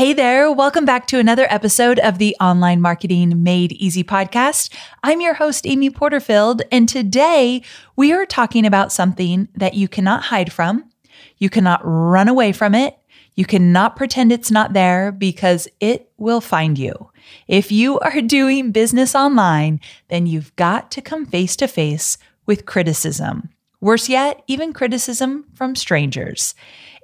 Hey there, welcome back to another episode of the Online Marketing Made Easy podcast. I'm your host, Amy Porterfield, and today we are talking about something that you cannot hide from, you cannot run away from it, you cannot pretend it's not there because it will find you. If you are doing business online, then you've got to come face to face with criticism. Worse yet, even criticism from strangers.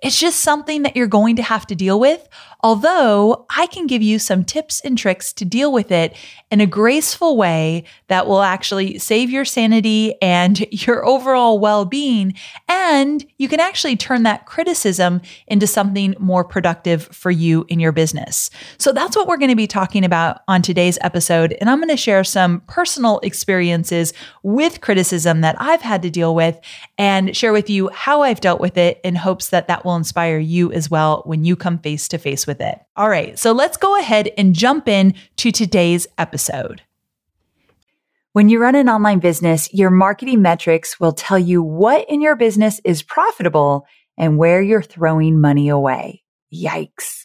It's just something that you're going to have to deal with. Although I can give you some tips and tricks to deal with it in a graceful way that will actually save your sanity and your overall well being. And you can actually turn that criticism into something more productive for you in your business. So that's what we're going to be talking about on today's episode. And I'm going to share some personal experiences with criticism that I've had to deal with and share with you how I've dealt with it in hopes that that will inspire you as well when you come face to face with it. All right, so let's go ahead and jump in to today's episode. When you run an online business, your marketing metrics will tell you what in your business is profitable and where you're throwing money away. Yikes.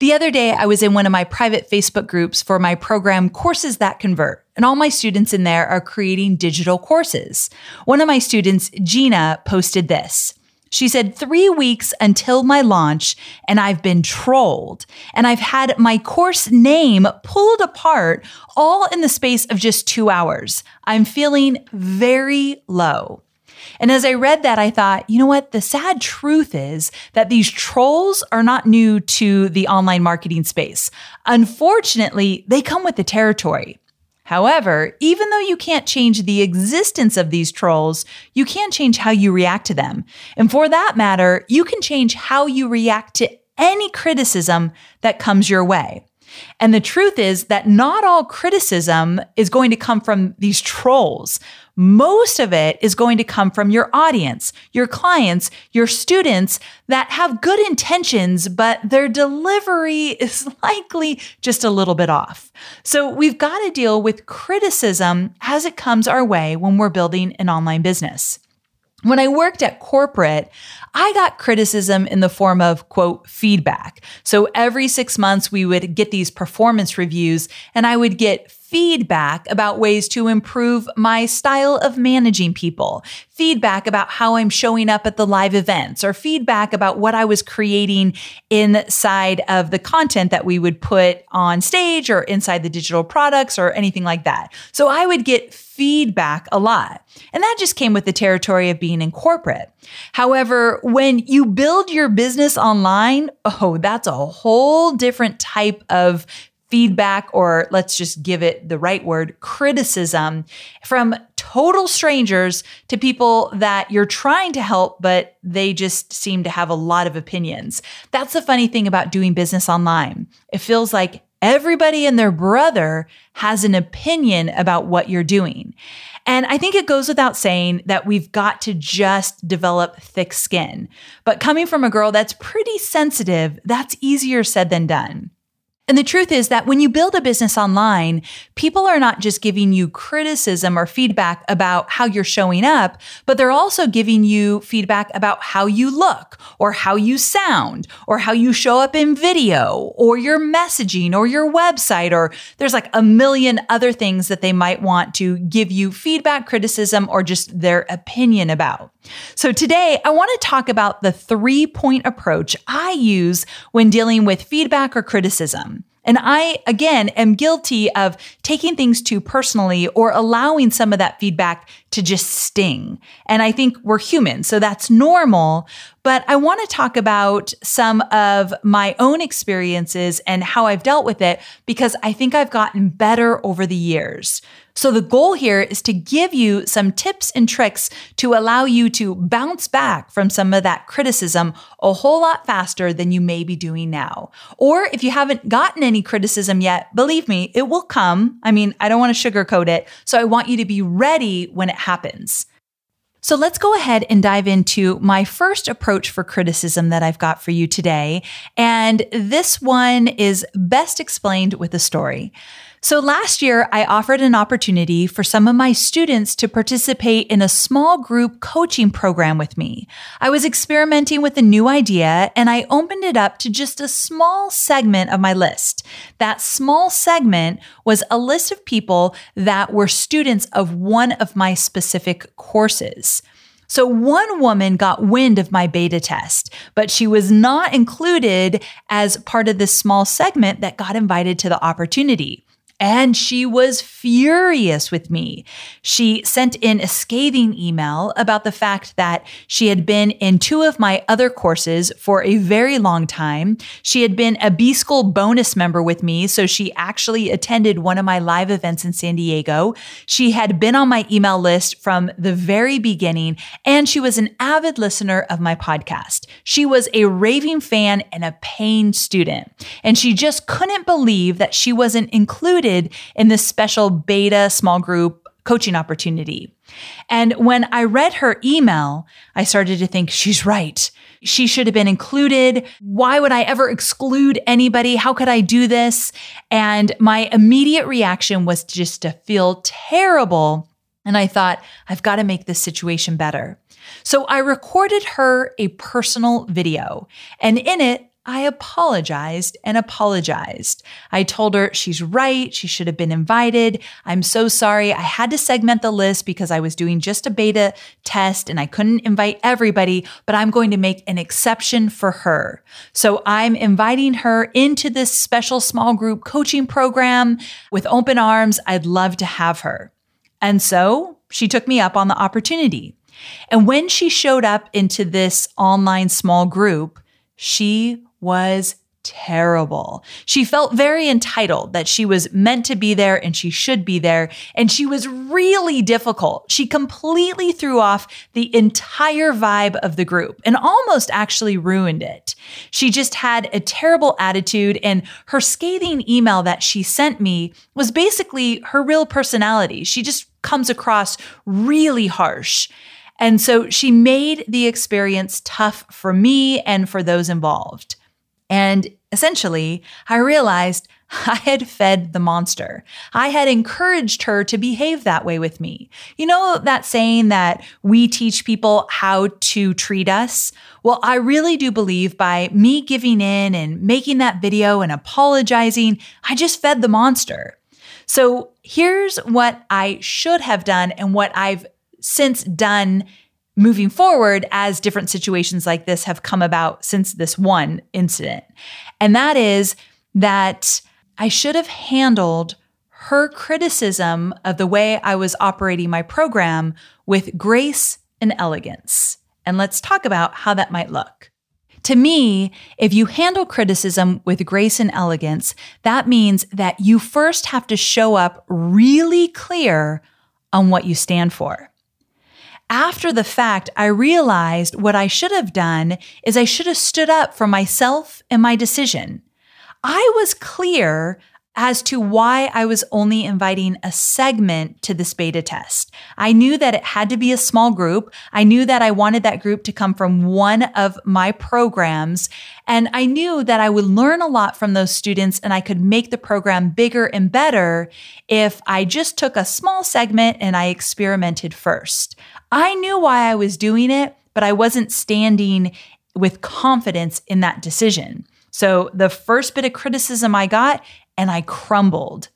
The other day, I was in one of my private Facebook groups for my program Courses That Convert, and all my students in there are creating digital courses. One of my students, Gina, posted this. She said, three weeks until my launch, and I've been trolled. And I've had my course name pulled apart all in the space of just two hours. I'm feeling very low. And as I read that, I thought, you know what? The sad truth is that these trolls are not new to the online marketing space. Unfortunately, they come with the territory. However, even though you can't change the existence of these trolls, you can change how you react to them. And for that matter, you can change how you react to any criticism that comes your way. And the truth is that not all criticism is going to come from these trolls. Most of it is going to come from your audience, your clients, your students that have good intentions, but their delivery is likely just a little bit off. So we've got to deal with criticism as it comes our way when we're building an online business. When I worked at corporate, I got criticism in the form of quote feedback. So every six months we would get these performance reviews and I would get feedback about ways to improve my style of managing people, feedback about how I'm showing up at the live events, or feedback about what I was creating inside of the content that we would put on stage or inside the digital products or anything like that. So I would get feedback a lot. And that just came with the territory of being in corporate. However, when you build your business online, oh, that's a whole different type of feedback, or let's just give it the right word, criticism from total strangers to people that you're trying to help, but they just seem to have a lot of opinions. That's the funny thing about doing business online. It feels like everybody and their brother has an opinion about what you're doing. And I think it goes without saying that we've got to just develop thick skin. But coming from a girl that's pretty sensitive, that's easier said than done. And the truth is that when you build a business online, people are not just giving you criticism or feedback about how you're showing up, but they're also giving you feedback about how you look or how you sound or how you show up in video or your messaging or your website, or there's like a million other things that they might want to give you feedback, criticism, or just their opinion about. So today I want to talk about the three point approach I use when dealing with feedback or criticism. And I, again, am guilty of taking things too personally or allowing some of that feedback to just sting. And I think we're human, so that's normal. But I want to talk about some of my own experiences and how I've dealt with it because I think I've gotten better over the years. So the goal here is to give you some tips and tricks to allow you to bounce back from some of that criticism a whole lot faster than you may be doing now. Or if you haven't gotten any criticism yet, believe me, it will come. I mean, I don't want to sugarcoat it. So I want you to be ready when it happens. So let's go ahead and dive into my first approach for criticism that I've got for you today. And this one is best explained with a story. So last year, I offered an opportunity for some of my students to participate in a small group coaching program with me. I was experimenting with a new idea and I opened it up to just a small segment of my list. That small segment was a list of people that were students of one of my specific courses. So one woman got wind of my beta test, but she was not included as part of this small segment that got invited to the opportunity. And she was furious with me. She sent in a scathing email about the fact that she had been in two of my other courses for a very long time. She had been a B School bonus member with me, so she actually attended one of my live events in San Diego. She had been on my email list from the very beginning, and she was an avid listener of my podcast. She was a raving fan and a paying student, and she just couldn't believe that she wasn't included included in this special beta small group coaching opportunity. And when I read her email, I started to think she's right. She should have been included. Why would I ever exclude anybody? How could I do this? And my immediate reaction was just to feel terrible. And I thought, I've got to make this situation better. So I recorded her a personal video and in it, I apologized and apologized. I told her she's right. She should have been invited. I'm so sorry. I had to segment the list because I was doing just a beta test and I couldn't invite everybody, but I'm going to make an exception for her. So I'm inviting her into this special small group coaching program with open arms. I'd love to have her. And so she took me up on the opportunity. And when she showed up into this online small group, she was terrible. She felt very entitled that she was meant to be there and she should be there. And she was really difficult. She completely threw off the entire vibe of the group and almost actually ruined it. She just had a terrible attitude and her scathing email that she sent me was basically her real personality. She just comes across really harsh. And so she made the experience tough for me and for those involved. And essentially, I realized I had fed the monster. I had encouraged her to behave that way with me. You know that saying that we teach people how to treat us? Well, I really do believe by me giving in and making that video and apologizing, I just fed the monster. So here's what I should have done and what I've since done moving forward as different situations like this have come about since this one incident. And that is that I should have handled her criticism of the way I was operating my program with grace and elegance. And let's talk about how that might look. To me, if you handle criticism with grace and elegance, that means that you first have to show up really clear on what you stand for after the fact, I realized what I should have done is I should have stood up for myself and my decision. I was clear as to why I was only inviting a segment to this beta test. I knew that it had to be a small group. I knew that I wanted that group to come from one of my programs. And I knew that I would learn a lot from those students and I could make the program bigger and better if I just took a small segment and I experimented first. I knew why I was doing it, but I wasn't standing with confidence in that decision. So the first bit of criticism I got, and I crumbled.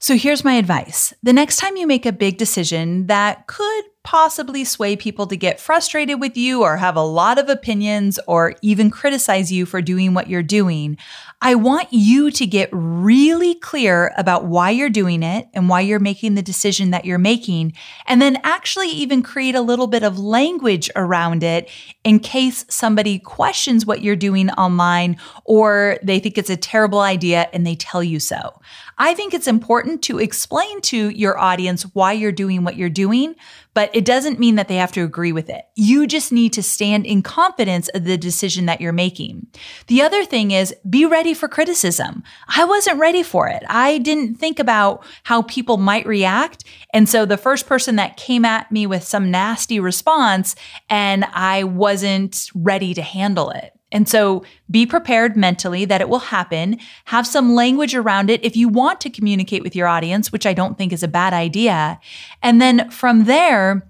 So here's my advice. The next time you make a big decision that could possibly sway people to get frustrated with you or have a lot of opinions or even criticize you for doing what you're doing, I want you to get really clear about why you're doing it and why you're making the decision that you're making, and then actually even create a little bit of language around it in case somebody questions what you're doing online or they think it's a terrible idea and they tell you so. I think it's important to explain to your audience why you're doing what you're doing, but it doesn't mean that they have to agree with it. You just need to stand in confidence of the decision that you're making. The other thing is be ready for criticism. I wasn't ready for it. I didn't think about how people might react. And so the first person that came at me with some nasty response and I wasn't ready to handle it. And so be prepared mentally that it will happen. Have some language around it if you want to communicate with your audience, which I don't think is a bad idea. And then from there,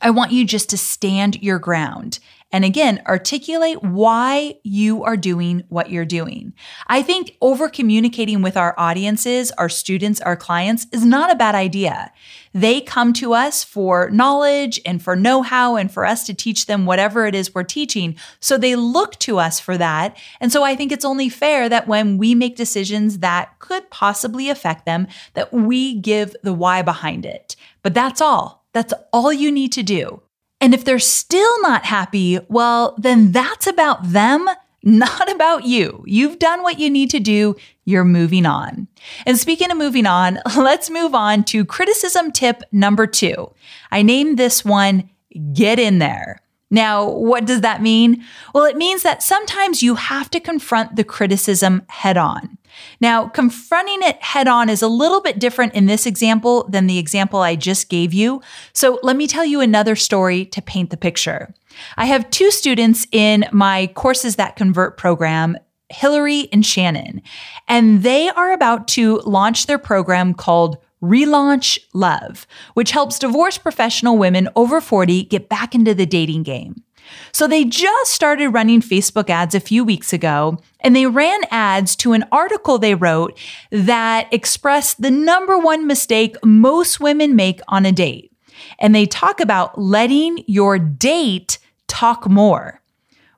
I want you just to stand your ground and again, articulate why you are doing what you're doing. I think over communicating with our audiences, our students, our clients is not a bad idea. They come to us for knowledge and for know how and for us to teach them whatever it is we're teaching. So they look to us for that. And so I think it's only fair that when we make decisions that could possibly affect them, that we give the why behind it. But that's all. That's all you need to do. And if they're still not happy, well, then that's about them, not about you. You've done what you need to do. You're moving on. And speaking of moving on, let's move on to criticism tip number two. I named this one Get in there. Now, what does that mean? Well, it means that sometimes you have to confront the criticism head on. Now, confronting it head on is a little bit different in this example than the example I just gave you. So let me tell you another story to paint the picture. I have two students in my Courses That Convert program Hillary and Shannon, and they are about to launch their program called Relaunch Love, which helps divorced professional women over 40 get back into the dating game. So they just started running Facebook ads a few weeks ago, and they ran ads to an article they wrote that expressed the number one mistake most women make on a date. And they talk about letting your date talk more.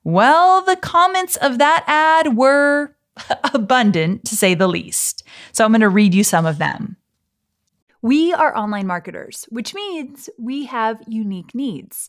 Well, the comments of that ad were abundant to say the least. So I'm going to read you some of them. We are online marketers, which means we have unique needs.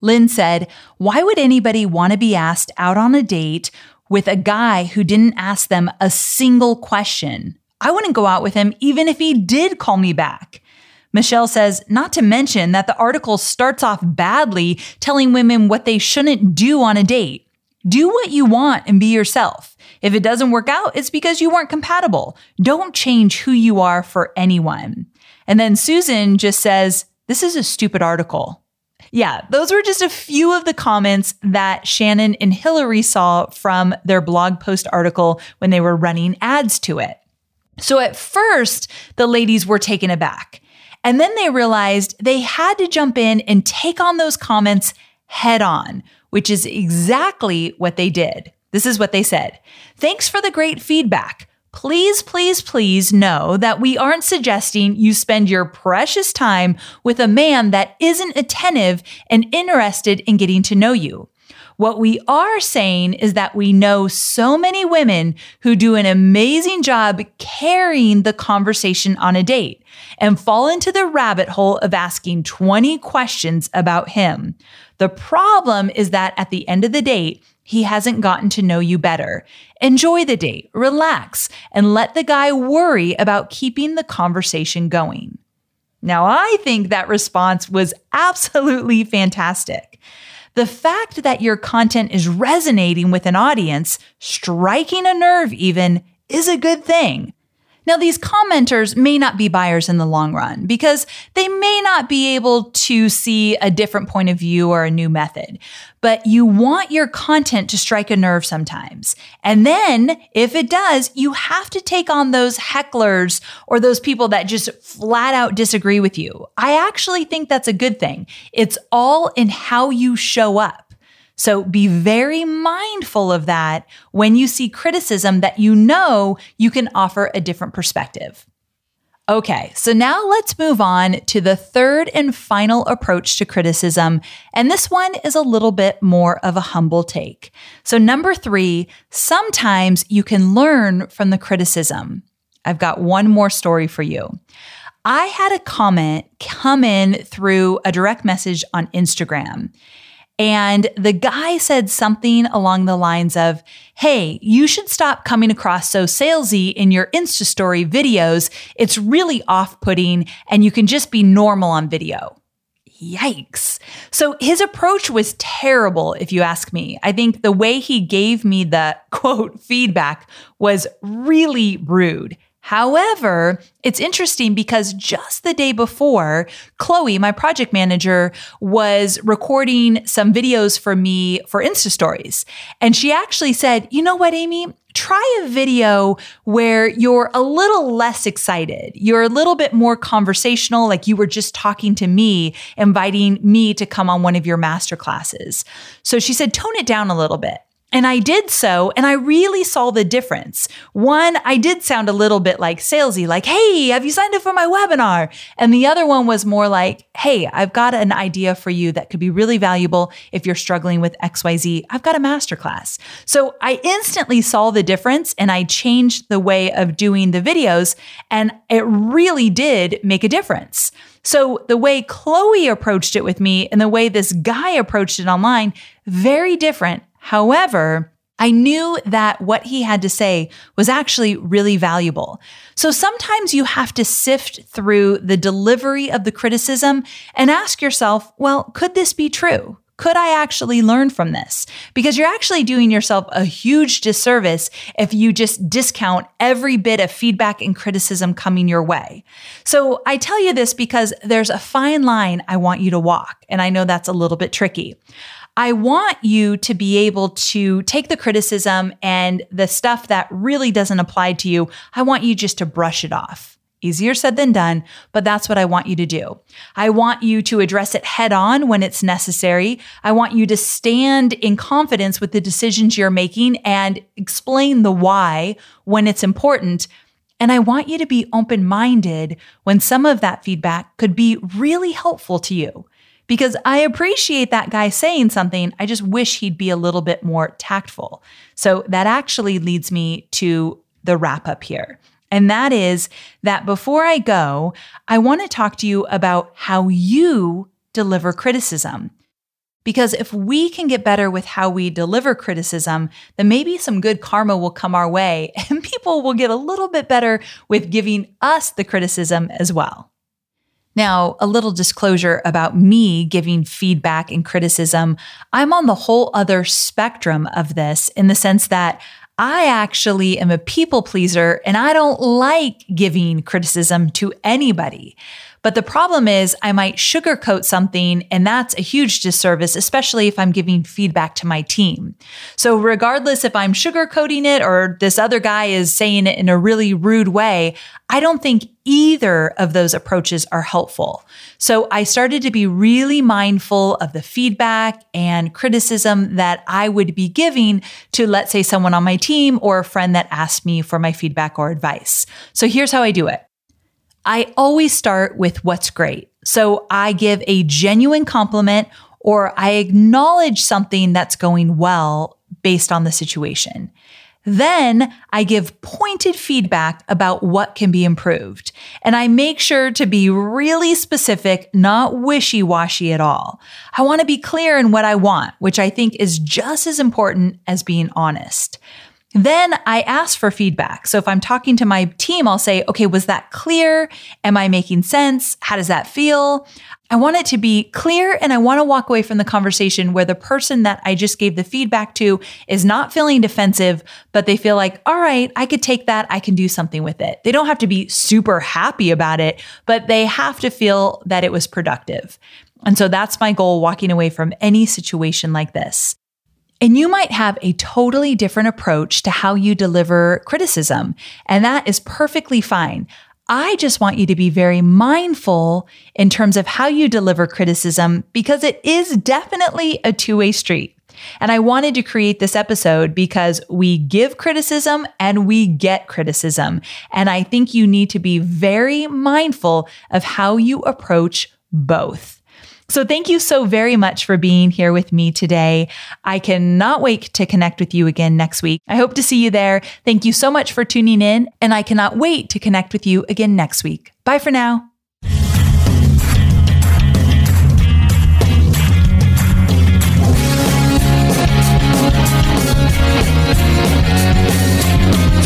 Lynn said, Why would anybody want to be asked out on a date with a guy who didn't ask them a single question? I wouldn't go out with him even if he did call me back. Michelle says, not to mention that the article starts off badly telling women what they shouldn't do on a date. Do what you want and be yourself. If it doesn't work out, it's because you weren't compatible. Don't change who you are for anyone. And then Susan just says, This is a stupid article. Yeah, those were just a few of the comments that Shannon and Hillary saw from their blog post article when they were running ads to it. So at first, the ladies were taken aback. And then they realized they had to jump in and take on those comments head on, which is exactly what they did. This is what they said. Thanks for the great feedback. Please, please, please know that we aren't suggesting you spend your precious time with a man that isn't attentive and interested in getting to know you. What we are saying is that we know so many women who do an amazing job carrying the conversation on a date and fall into the rabbit hole of asking 20 questions about him. The problem is that at the end of the date, he hasn't gotten to know you better. Enjoy the date, relax, and let the guy worry about keeping the conversation going. Now, I think that response was absolutely fantastic. The fact that your content is resonating with an audience, striking a nerve even, is a good thing. Now, these commenters may not be buyers in the long run because they may not be able to see a different point of view or a new method, but you want your content to strike a nerve sometimes. And then if it does, you have to take on those hecklers or those people that just flat out disagree with you. I actually think that's a good thing. It's all in how you show up. So be very mindful of that when you see criticism that you know you can offer a different perspective. Okay, so now let's move on to the third and final approach to criticism. And this one is a little bit more of a humble take. So, number three, sometimes you can learn from the criticism. I've got one more story for you. I had a comment come in through a direct message on Instagram. And the guy said something along the lines of, Hey, you should stop coming across so salesy in your Insta story videos. It's really off putting and you can just be normal on video. Yikes. So his approach was terrible, if you ask me. I think the way he gave me the quote feedback was really rude. However, it's interesting because just the day before, Chloe, my project manager, was recording some videos for me for Insta stories. And she actually said, you know what, Amy? Try a video where you're a little less excited. You're a little bit more conversational, like you were just talking to me, inviting me to come on one of your master classes. So she said, tone it down a little bit. And I did so, and I really saw the difference. One, I did sound a little bit like salesy, like, hey, have you signed up for my webinar? And the other one was more like, hey, I've got an idea for you that could be really valuable if you're struggling with XYZ. I've got a masterclass. So I instantly saw the difference and I changed the way of doing the videos, and it really did make a difference. So the way Chloe approached it with me and the way this guy approached it online, very different However, I knew that what he had to say was actually really valuable. So sometimes you have to sift through the delivery of the criticism and ask yourself, well, could this be true? Could I actually learn from this? Because you're actually doing yourself a huge disservice if you just discount every bit of feedback and criticism coming your way. So I tell you this because there's a fine line I want you to walk. And I know that's a little bit tricky. I want you to be able to take the criticism and the stuff that really doesn't apply to you. I want you just to brush it off. Easier said than done, but that's what I want you to do. I want you to address it head on when it's necessary. I want you to stand in confidence with the decisions you're making and explain the why when it's important. And I want you to be open minded when some of that feedback could be really helpful to you because I appreciate that guy saying something. I just wish he'd be a little bit more tactful. So that actually leads me to the wrap up here. And that is that before I go, I want to talk to you about how you deliver criticism. Because if we can get better with how we deliver criticism, then maybe some good karma will come our way and people will get a little bit better with giving us the criticism as well. Now, a little disclosure about me giving feedback and criticism. I'm on the whole other spectrum of this in the sense that I actually am a people pleaser and I don't like giving criticism to anybody. But the problem is, I might sugarcoat something, and that's a huge disservice, especially if I'm giving feedback to my team. So, regardless if I'm sugarcoating it or this other guy is saying it in a really rude way, I don't think either of those approaches are helpful. So, I started to be really mindful of the feedback and criticism that I would be giving to, let's say, someone on my team or a friend that asked me for my feedback or advice. So, here's how I do it. I always start with what's great. So I give a genuine compliment or I acknowledge something that's going well based on the situation. Then I give pointed feedback about what can be improved. And I make sure to be really specific, not wishy washy at all. I want to be clear in what I want, which I think is just as important as being honest. Then I ask for feedback. So if I'm talking to my team, I'll say, okay, was that clear? Am I making sense? How does that feel? I want it to be clear and I want to walk away from the conversation where the person that I just gave the feedback to is not feeling defensive, but they feel like, all right, I could take that. I can do something with it. They don't have to be super happy about it, but they have to feel that it was productive. And so that's my goal walking away from any situation like this. And you might have a totally different approach to how you deliver criticism, and that is perfectly fine. I just want you to be very mindful in terms of how you deliver criticism because it is definitely a two way street. And I wanted to create this episode because we give criticism and we get criticism. And I think you need to be very mindful of how you approach both. So thank you so very much for being here with me today. I cannot wait to connect with you again next week. I hope to see you there. Thank you so much for tuning in, and I cannot wait to connect with you again next week. Bye for now.